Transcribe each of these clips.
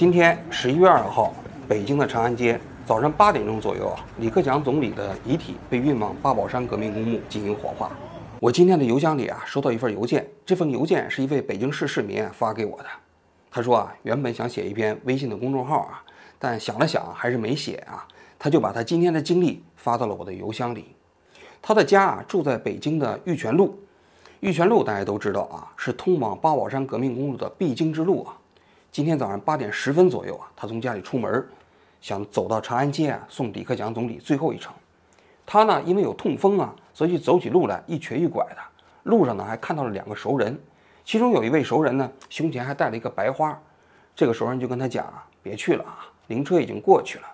今天十一月二号，北京的长安街早上八点钟左右啊，李克强总理的遗体被运往八宝山革命公墓进行火化。我今天的邮箱里啊，收到一份邮件，这份邮件是一位北京市市民发给我的。他说啊，原本想写一篇微信的公众号啊，但想了想还是没写啊。他就把他今天的经历发到了我的邮箱里。他的家啊住在北京的玉泉路，玉泉路大家都知道啊，是通往八宝山革命公路的必经之路啊。今天早上八点十分左右啊，他从家里出门，想走到长安街啊送李克强总理最后一程。他呢因为有痛风啊，所以走起路来一瘸一拐的。路上呢还看到了两个熟人，其中有一位熟人呢胸前还带了一个白花。这个熟人就跟他讲啊，别去了啊，灵车已经过去了，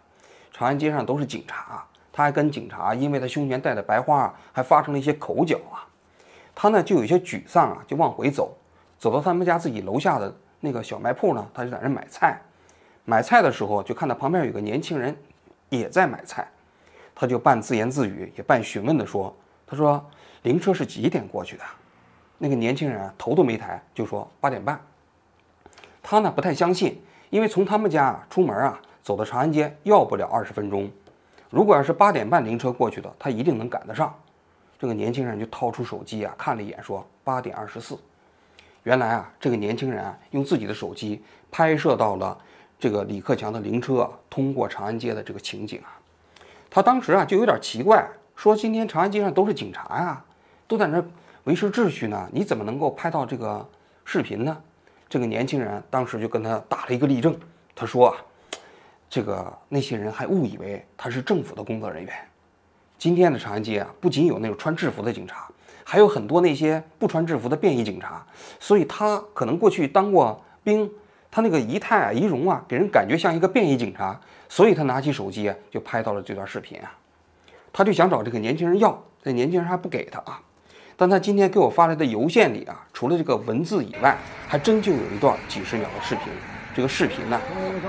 长安街上都是警察。他还跟警察因为他胸前带的白花啊，还发生了一些口角啊。他呢就有些沮丧啊，就往回走，走到他们家自己楼下的。那个小卖铺呢，他就在那买菜。买菜的时候，就看到旁边有个年轻人也在买菜，他就半自言自语，也半询问的说：“他说灵车是几点过去的？”那个年轻人，头都没抬就说：“八点半。”他呢不太相信，因为从他们家出门啊，走到长安街要不了二十分钟。如果要是八点半灵车过去的，他一定能赶得上。这个年轻人就掏出手机啊，看了一眼，说：“八点二十四。”原来啊，这个年轻人啊，用自己的手机拍摄到了这个李克强的灵车通过长安街的这个情景啊。他当时啊就有点奇怪，说：“今天长安街上都是警察呀，都在那维持秩序呢，你怎么能够拍到这个视频呢？”这个年轻人当时就跟他打了一个立正，他说：“啊，这个那些人还误以为他是政府的工作人员。今天的长安街啊，不仅有那种穿制服的警察。”还有很多那些不穿制服的便衣警察，所以他可能过去当过兵，他那个仪态啊、仪容啊，给人感觉像一个便衣警察，所以他拿起手机啊，就拍到了这段视频啊。他就想找这个年轻人要，这年轻人还不给他啊。但他今天给我发来的邮件里啊，除了这个文字以外，还真就有一段几十秒的视频。这个视频呢，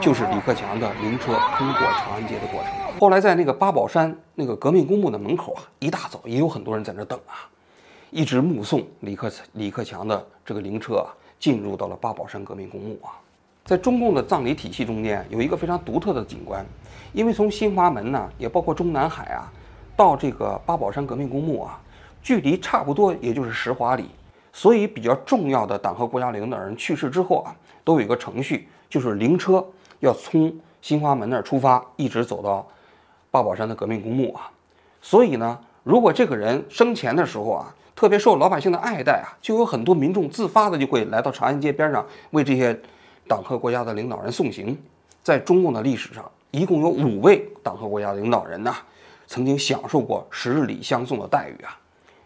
就是李克强的灵车通过长安街的过程。后来在那个八宝山那个革命公墓的门口啊，一大早也有很多人在那等啊。一直目送李克李克强的这个灵车啊，进入到了八宝山革命公墓啊。在中共的葬礼体系中间，有一个非常独特的景观，因为从新华门呢，也包括中南海啊，到这个八宝山革命公墓啊，距离差不多也就是十华里，所以比较重要的党和国家领导人去世之后啊，都有一个程序，就是灵车要从新华门那儿出发，一直走到八宝山的革命公墓啊。所以呢，如果这个人生前的时候啊，特别受老百姓的爱戴啊，就有很多民众自发的就会来到长安街边上为这些党和国家的领导人送行。在中共的历史上，一共有五位党和国家领导人呢，曾经享受过十里相送的待遇啊。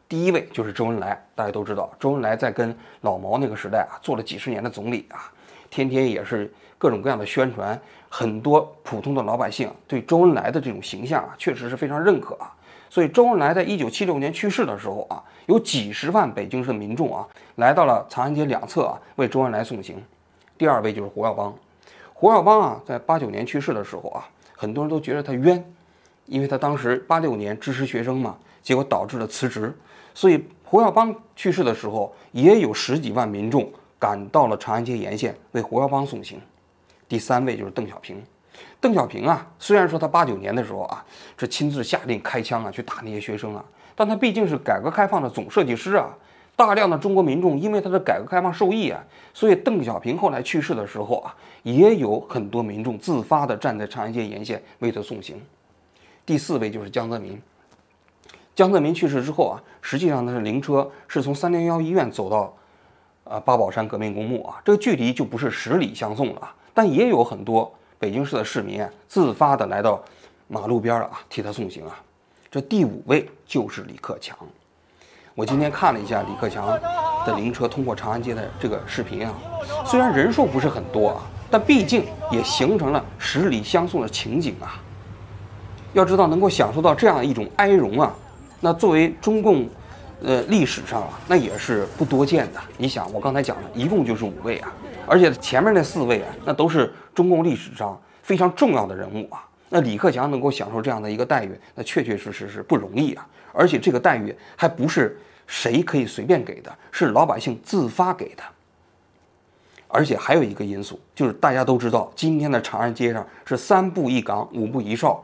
第一位就是周恩来，大家都知道，周恩来在跟老毛那个时代啊，做了几十年的总理啊，天天也是各种各样的宣传，很多普通的老百姓对周恩来的这种形象啊，确实是非常认可啊。所以周恩来在一九七六年去世的时候啊，有几十万北京市的民众啊，来到了长安街两侧啊，为周恩来送行。第二位就是胡耀邦，胡耀邦啊，在八九年去世的时候啊，很多人都觉得他冤，因为他当时八六年支持学生嘛，结果导致了辞职。所以胡耀邦去世的时候，也有十几万民众赶到了长安街沿线为胡耀邦送行。第三位就是邓小平。邓小平啊，虽然说他八九年的时候啊，这亲自下令开枪啊，去打那些学生啊，但他毕竟是改革开放的总设计师啊，大量的中国民众因为他的改革开放受益啊，所以邓小平后来去世的时候啊，也有很多民众自发的站在长安街沿线为他送行。第四位就是江泽民，江泽民去世之后啊，实际上他的灵车是从三零幺医院走到，呃八宝山革命公墓啊，这个距离就不是十里相送了啊，但也有很多。北京市的市民自发的来到马路边啊，替他送行啊。这第五位就是李克强。我今天看了一下李克强的灵车通过长安街的这个视频啊，虽然人数不是很多啊，但毕竟也形成了十里相送的情景啊。要知道，能够享受到这样一种哀荣啊，那作为中共呃历史上啊，那也是不多见的。你想，我刚才讲的一共就是五位啊。而且前面那四位啊，那都是中共历史上非常重要的人物啊。那李克强能够享受这样的一个待遇，那确确实实是不容易啊。而且这个待遇还不是谁可以随便给的，是老百姓自发给的。而且还有一个因素，就是大家都知道，今天的长安街上是三步一岗，五步一哨。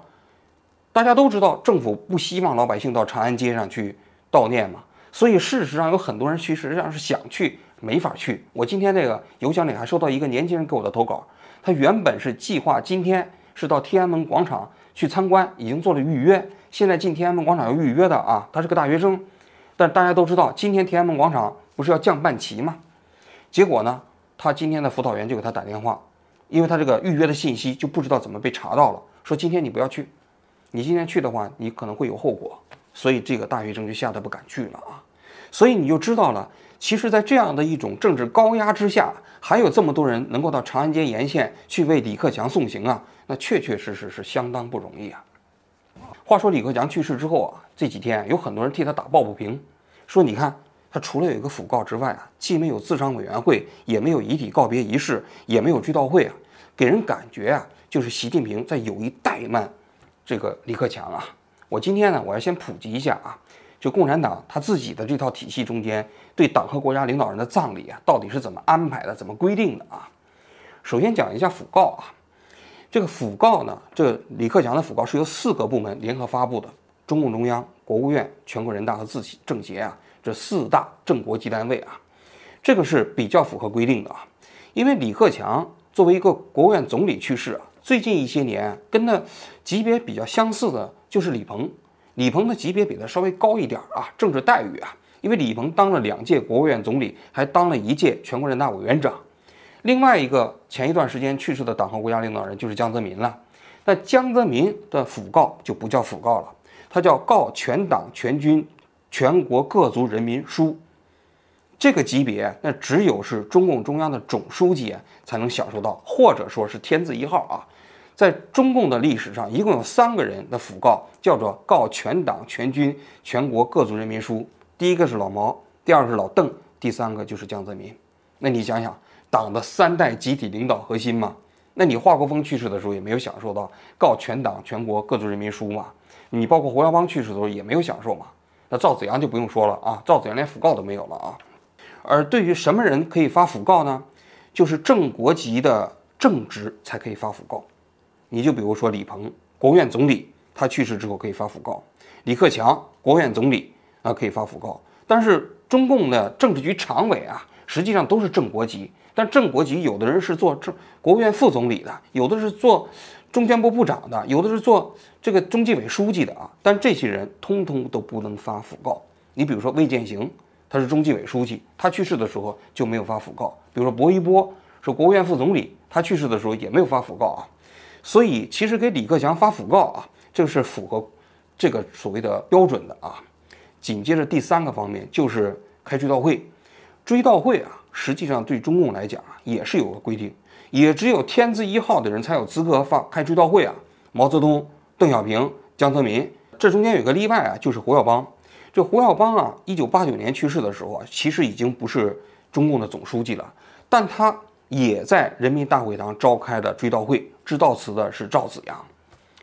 大家都知道，政府不希望老百姓到长安街上去悼念嘛，所以事实上有很多人去，实际上是想去，没法去。我今天这个邮箱里还收到一个年轻人给我的投稿，他原本是计划今天是到天安门广场去参观，已经做了预约，现在进天安门广场要预约的啊。他是个大学生，但大家都知道，今天天安门广场不是要降半旗吗？结果呢？他今天的辅导员就给他打电话，因为他这个预约的信息就不知道怎么被查到了，说今天你不要去，你今天去的话，你可能会有后果，所以这个大学生就吓得不敢去了啊。所以你就知道了，其实，在这样的一种政治高压之下，还有这么多人能够到长安街沿线去为李克强送行啊，那确确实实是相当不容易啊。话说李克强去世之后啊，这几天有很多人替他打抱不平，说你看。他除了有一个讣告之外啊，既没有自伤委员会，也没有遗体告别仪式，也没有追悼会啊，给人感觉啊，就是习近平在有意怠慢这个李克强啊。我今天呢，我要先普及一下啊，就共产党他自己的这套体系中间，对党和国家领导人的葬礼啊，到底是怎么安排的，怎么规定的啊？首先讲一下讣告啊，这个讣告呢，这李克强的讣告是由四个部门联合发布的，中共中央、国务院、全国人大和自己政协啊。这四大正国级单位啊，这个是比较符合规定的啊。因为李克强作为一个国务院总理去世啊，最近一些年跟他级别比较相似的就是李鹏，李鹏的级别比他稍微高一点啊，政治待遇啊。因为李鹏当了两届国务院总理，还当了一届全国人大委员长。另外一个前一段时间去世的党和国家领导人就是江泽民了。那江泽民的讣告就不叫讣告了，他叫告全党全军。全国各族人民书，这个级别那只有是中共中央的总书记才能享受到，或者说是天字一号啊。在中共的历史上，一共有三个人的讣告叫做告全党全军全国各族人民书。第一个是老毛，第二个是老邓，第三个就是江泽民。那你想想，党的三代集体领导核心嘛？那你华国锋去世的时候也没有享受到告全党全国各族人民书嘛？你包括胡耀邦去世的时候也没有享受嘛？那赵子阳就不用说了啊，赵子阳连讣告都没有了啊。而对于什么人可以发讣告呢？就是正国级的正职才可以发讣告。你就比如说李鹏，国务院总理，他去世之后可以发讣告；李克强，国务院总理啊可以发讣告。但是中共的政治局常委啊，实际上都是正国级，但正国级有的人是做正国务院副总理的，有的是做。中宣部部长的，有的是做这个中纪委书记的啊，但这些人通通都不能发讣告。你比如说魏建行，他是中纪委书记，他去世的时候就没有发讣告。比如说薄一波是国务院副总理，他去世的时候也没有发讣告啊。所以其实给李克强发讣告啊，这个是符合这个所谓的标准的啊。紧接着第三个方面就是开追悼会，追悼会啊，实际上对中共来讲，也是有个规定。也只有天字一号的人才有资格发开追悼会啊！毛泽东、邓小平、江泽民，这中间有个例外啊，就是胡耀邦。这胡耀邦啊，一九八九年去世的时候啊，其实已经不是中共的总书记了，但他也在人民大会堂召开的追悼会，致悼词的是赵紫阳。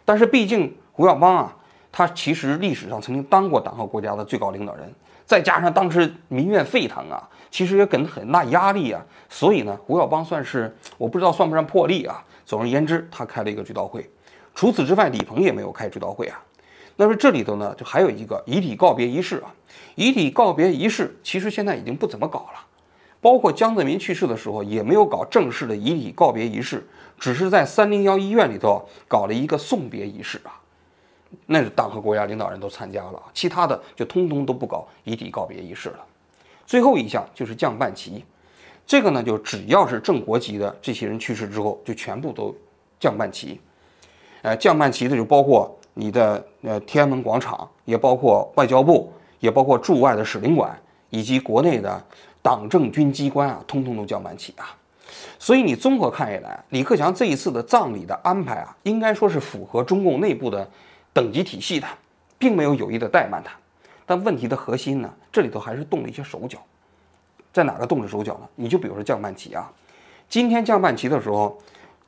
但是毕竟胡耀邦啊，他其实历史上曾经当过党和国家的最高领导人，再加上当时民怨沸腾啊。其实也给很大压力啊，所以呢，胡耀邦算是我不知道算不算破例啊。总而言之，他开了一个追悼会。除此之外，李鹏也没有开追悼会啊。那么这里头呢，就还有一个遗体告别仪式啊。遗体告别仪式其实现在已经不怎么搞了，包括江泽民去世的时候也没有搞正式的遗体告别仪式，只是在三零幺医院里头搞了一个送别仪式啊。那是党和国家领导人都参加了，其他的就通通都不搞遗体告别仪式了。最后一项就是降半旗，这个呢，就只要是正国级的这些人去世之后，就全部都降半旗。呃，降半旗的就包括你的呃天安门广场，也包括外交部，也包括驻外的使领馆，以及国内的党政军机关啊，通通都降半旗啊。所以你综合看下来，李克强这一次的葬礼的安排啊，应该说是符合中共内部的等级体系的，并没有有意的怠慢他。但问题的核心呢，这里头还是动了一些手脚，在哪个动了手脚呢？你就比如说降半旗啊，今天降半旗的时候，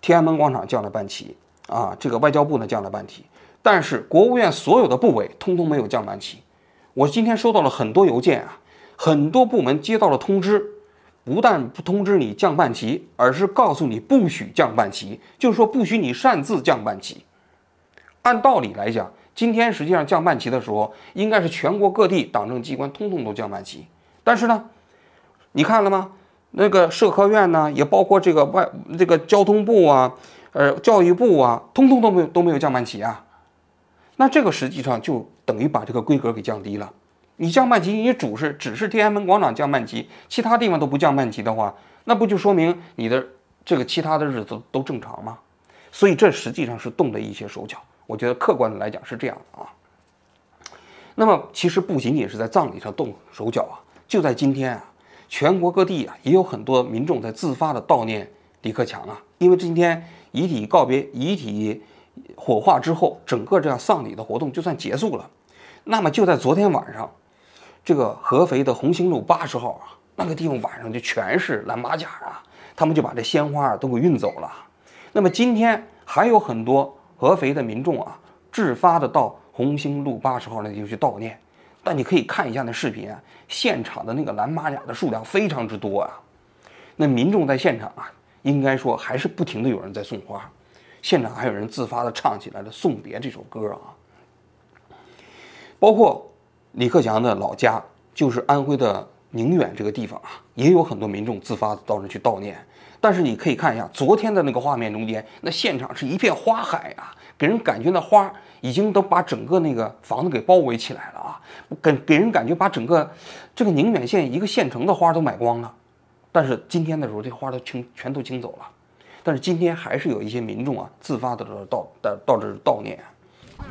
天安门广场降了半旗啊，这个外交部呢降了半旗，但是国务院所有的部委通通没有降半旗。我今天收到了很多邮件啊，很多部门接到了通知，不但不通知你降半旗，而是告诉你不许降半旗，就是说不许你擅自降半旗。按道理来讲，今天实际上降半旗的时候，应该是全国各地党政机关通通都降半旗。但是呢，你看了吗？那个社科院呢，也包括这个外这个交通部啊，呃，教育部啊，通通都没有都没有降半旗啊。那这个实际上就等于把这个规格给降低了。你降半旗，你主是只是天安门广场降半旗，其他地方都不降半旗的话，那不就说明你的这个其他的日子都正常吗？所以这实际上是动的一些手脚。我觉得客观的来讲是这样的啊。那么其实不仅仅是在葬礼上动手脚啊，就在今天啊，全国各地啊也有很多民众在自发的悼念李克强啊，因为今天遗体告别、遗体火化之后，整个这样丧礼的活动就算结束了。那么就在昨天晚上。这个合肥的红星路八十号啊，那个地方晚上就全是蓝马甲啊，他们就把这鲜花都给运走了。那么今天还有很多合肥的民众啊，自发的到红星路八十号那地方去悼念。但你可以看一下那视频啊，现场的那个蓝马甲的数量非常之多啊。那民众在现场啊，应该说还是不停的有人在送花，现场还有人自发的唱起来了《送别》这首歌啊，包括。李克强的老家就是安徽的宁远这个地方啊，也有很多民众自发到那去悼念。但是你可以看一下昨天的那个画面中间，那现场是一片花海啊，给人感觉那花已经都把整个那个房子给包围起来了啊，给给人感觉把整个这个宁远县一个县城的花都买光了。但是今天的时候，这花都清全都清走了。但是今天还是有一些民众啊，自发的到到到这悼念。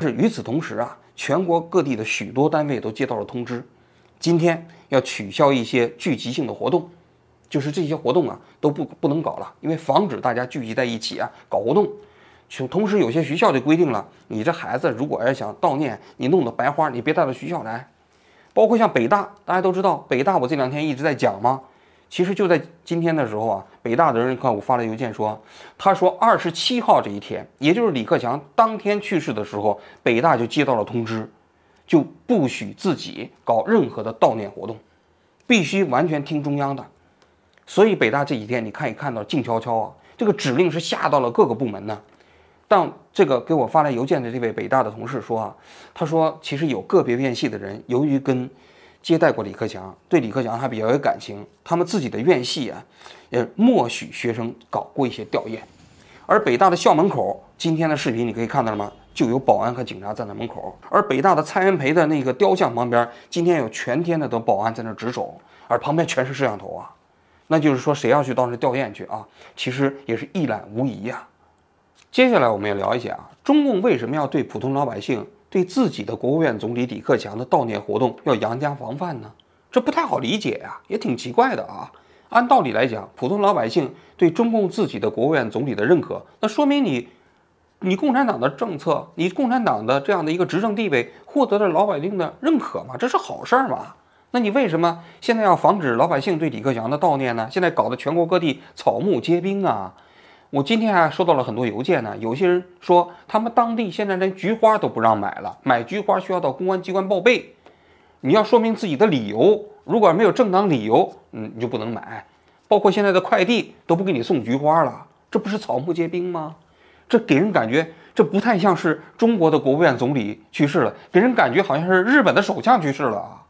是与此同时啊。全国各地的许多单位都接到了通知，今天要取消一些聚集性的活动，就是这些活动啊都不不能搞了，因为防止大家聚集在一起啊搞活动。就同时有些学校就规定了，你这孩子如果要想悼念，你弄的白花你别带到学校来。包括像北大，大家都知道，北大我这两天一直在讲吗？其实就在今天的时候啊，北大的人看我发了邮件说，他说二十七号这一天，也就是李克强当天去世的时候，北大就接到了通知，就不许自己搞任何的悼念活动，必须完全听中央的。所以北大这几天你看一看到静悄悄啊，这个指令是下到了各个部门呢。但这个给我发来邮件的这位北大的同事说啊，他说其实有个别院系的人由于跟接待过李克强，对李克强还比较有感情。他们自己的院系啊，也默许学生搞过一些吊唁。而北大的校门口，今天的视频你可以看到了吗？就有保安和警察站在门口。而北大的蔡元培的那个雕像旁边，今天有全天的都保安在那值守，而旁边全是摄像头啊。那就是说，谁要去到那吊唁去啊？其实也是一览无遗呀。接下来我们也聊一下啊，中共为什么要对普通老百姓？对自己的国务院总理李克强的悼念活动要严加防范呢？这不太好理解呀，也挺奇怪的啊。按道理来讲，普通老百姓对中共自己的国务院总理的认可，那说明你，你共产党的政策，你共产党的这样的一个执政地位获得了老百姓的认可嘛？这是好事儿嘛？那你为什么现在要防止老百姓对李克强的悼念呢？现在搞得全国各地草木皆兵啊！我今天还收到了很多邮件呢，有些人说他们当地现在连菊花都不让买了，买菊花需要到公安机关报备，你要说明自己的理由，如果没有正当理由，嗯，你就不能买。包括现在的快递都不给你送菊花了，这不是草木皆兵吗？这给人感觉这不太像是中国的国务院总理去世了，给人感觉好像是日本的首相去世了啊！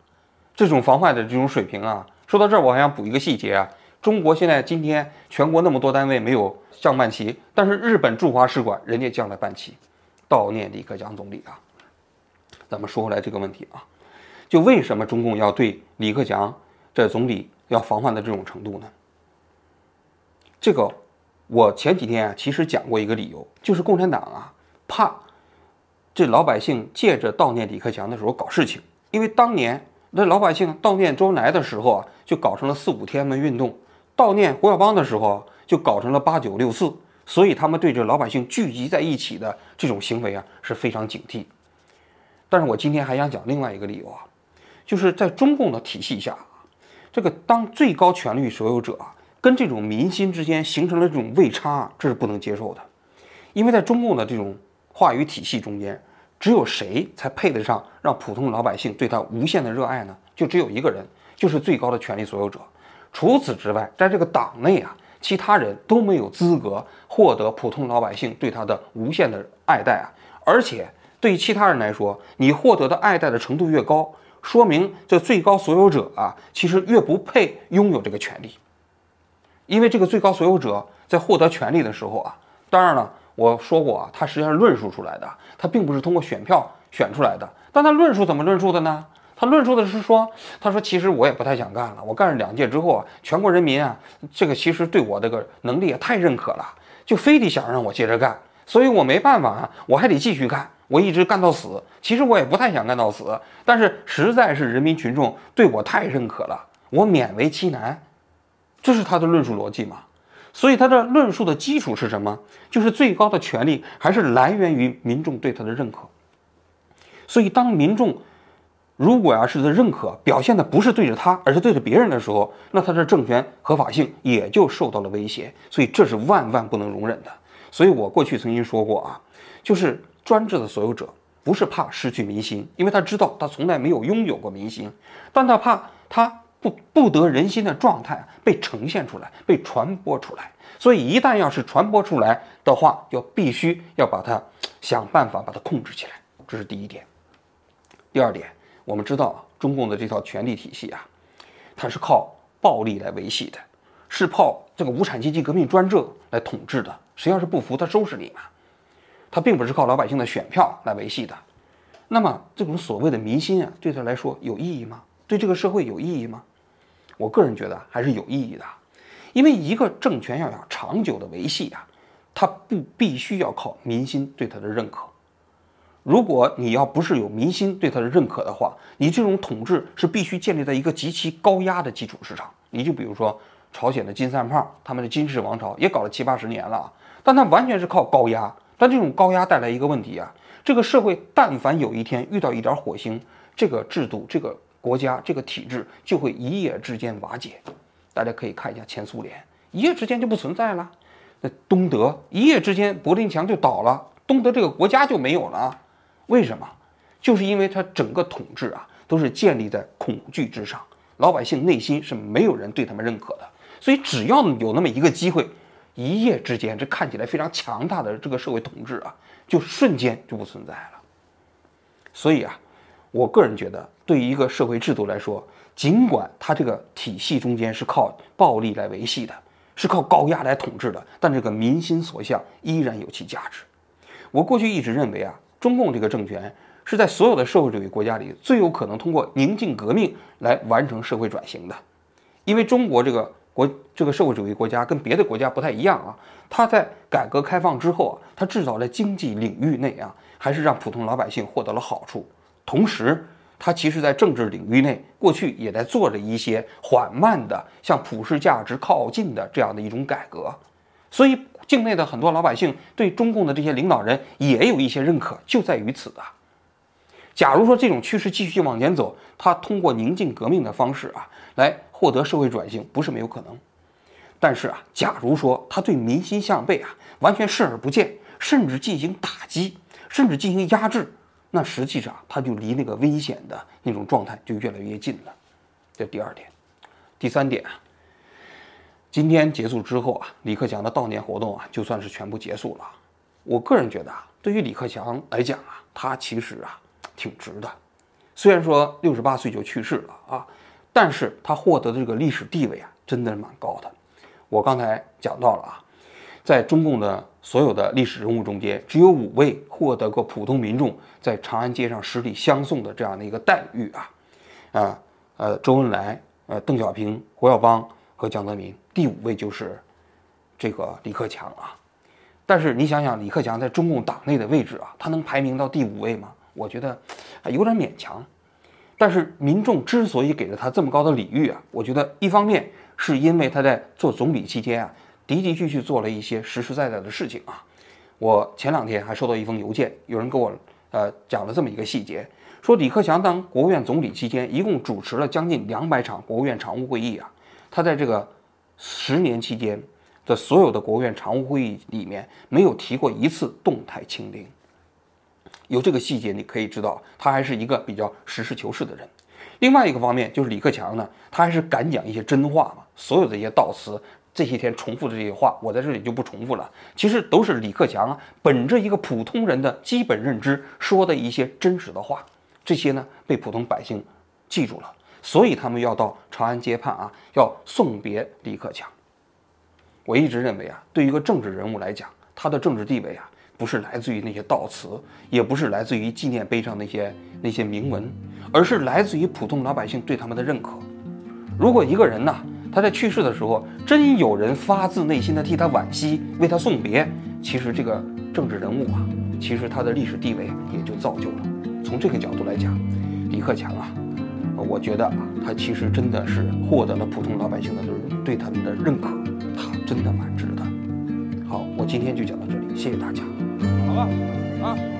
这种防范的这种水平啊，说到这儿我还想补一个细节啊。中国现在今天全国那么多单位没有降半旗，但是日本驻华使馆人家降了半旗，悼念李克强总理啊。咱们说回来这个问题啊，就为什么中共要对李克强这总理要防范到这种程度呢？这个我前几天啊其实讲过一个理由，就是共产党啊怕这老百姓借着悼念李克强的时候搞事情，因为当年那老百姓悼念周恩来的时候啊，就搞成了四五天安门运动。悼念胡耀邦的时候，就搞成了八九六四，所以他们对这老百姓聚集在一起的这种行为啊是非常警惕。但是我今天还想讲另外一个理由啊，就是在中共的体系下，这个当最高权力所有者跟这种民心之间形成了这种位差，这是不能接受的。因为在中共的这种话语体系中间，只有谁才配得上让普通老百姓对他无限的热爱呢？就只有一个人，就是最高的权力所有者。除此之外，在这个党内啊，其他人都没有资格获得普通老百姓对他的无限的爱戴啊。而且对于其他人来说，你获得的爱戴的程度越高，说明这最高所有者啊，其实越不配拥有这个权利。因为这个最高所有者在获得权利的时候啊，当然了，我说过啊，他实际上是论述出来的，他并不是通过选票选出来的。但他论述怎么论述的呢？他论述的是说，他说其实我也不太想干了。我干了两届之后啊，全国人民啊，这个其实对我这个能力也太认可了，就非得想让我接着干，所以我没办法啊，我还得继续干，我一直干到死。其实我也不太想干到死，但是实在是人民群众对我太认可了，我勉为其难。这是他的论述逻辑嘛？所以他的论述的基础是什么？就是最高的权力还是来源于民众对他的认可。所以当民众如果要是他认可表现的不是对着他，而是对着别人的时候，那他的政权合法性也就受到了威胁。所以这是万万不能容忍的。所以我过去曾经说过啊，就是专制的所有者不是怕失去民心，因为他知道他从来没有拥有过民心，但他怕他不不得人心的状态被呈现出来、被传播出来。所以一旦要是传播出来的话，就必须要把它想办法把它控制起来。这是第一点。第二点。我们知道，中共的这套权力体系啊，它是靠暴力来维系的，是靠这个无产阶级革命专政来统治的。谁要是不服，他收拾你嘛。他并不是靠老百姓的选票来维系的。那么，这种所谓的民心啊，对他来说有意义吗？对这个社会有意义吗？我个人觉得还是有意义的，因为一个政权要想长久的维系啊，它不必须要靠民心对他的认可。如果你要不是有民心对他的认可的话，你这种统治是必须建立在一个极其高压的基础之上。你就比如说朝鲜的金三胖，他们的金氏王朝也搞了七八十年了，但他完全是靠高压。但这种高压带来一个问题啊，这个社会但凡有一天遇到一点火星，这个制度、这个国家、这个体制就会一夜之间瓦解。大家可以看一下前苏联，一夜之间就不存在了；那东德一夜之间柏林墙就倒了，东德这个国家就没有了。为什么？就是因为他整个统治啊，都是建立在恐惧之上，老百姓内心是没有人对他们认可的，所以只要有那么一个机会，一夜之间，这看起来非常强大的这个社会统治啊，就瞬间就不存在了。所以啊，我个人觉得，对于一个社会制度来说，尽管它这个体系中间是靠暴力来维系的，是靠高压来统治的，但这个民心所向依然有其价值。我过去一直认为啊。中共这个政权是在所有的社会主义国家里最有可能通过宁静革命来完成社会转型的，因为中国这个国这个社会主义国家跟别的国家不太一样啊，它在改革开放之后啊，它至少在经济领域内啊，还是让普通老百姓获得了好处，同时它其实在政治领域内过去也在做着一些缓慢的向普世价值靠近的这样的一种改革，所以。境内的很多老百姓对中共的这些领导人也有一些认可，就在于此啊。假如说这种趋势继续往前走，他通过宁静革命的方式啊，来获得社会转型，不是没有可能。但是啊，假如说他对民心向背啊，完全视而不见，甚至进行打击，甚至进行压制，那实际上他就离那个危险的那种状态就越来越近了。这第二点，第三点啊。今天结束之后啊，李克强的悼念活动啊，就算是全部结束了。我个人觉得啊，对于李克强来讲啊，他其实啊挺值的。虽然说六十八岁就去世了啊，但是他获得的这个历史地位啊，真的是蛮高的。我刚才讲到了啊，在中共的所有的历史人物中间，只有五位获得过普通民众在长安街上十里相送的这样的一个待遇啊，啊呃，周恩来、呃邓小平、胡耀邦。和江泽民，第五位就是这个李克强啊。但是你想想，李克强在中共党内的位置啊，他能排名到第五位吗？我觉得有点勉强。但是民众之所以给了他这么高的礼遇啊，我觉得一方面是因为他在做总理期间啊，的的确确做了一些实实在在的事情啊。我前两天还收到一封邮件，有人给我呃讲了这么一个细节，说李克强当国务院总理期间，一共主持了将近两百场国务院常务会议啊。他在这个十年期间的所有的国务院常务会议里面，没有提过一次动态清零。有这个细节，你可以知道他还是一个比较实事求是的人。另外一个方面就是李克强呢，他还是敢讲一些真话嘛。所有这些悼词，这些天重复的这些话，我在这里就不重复了。其实都是李克强啊，本着一个普通人的基本认知说的一些真实的话。这些呢，被普通百姓记住了，所以他们要到长安街畔啊，要送别李克强。我一直认为啊，对于一个政治人物来讲，他的政治地位啊，不是来自于那些悼词，也不是来自于纪念碑上那些那些铭文，而是来自于普通老百姓对他们的认可。如果一个人呢，他在去世的时候，真有人发自内心的替他惋惜，为他送别，其实这个政治人物啊，其实他的历史地位也就造就了。从这个角度来讲，李克强啊，我觉得啊，他其实真的是获得了普通老百姓的对他们的认可，他真的蛮值的。好，我今天就讲到这里，谢谢大家。好吧，啊。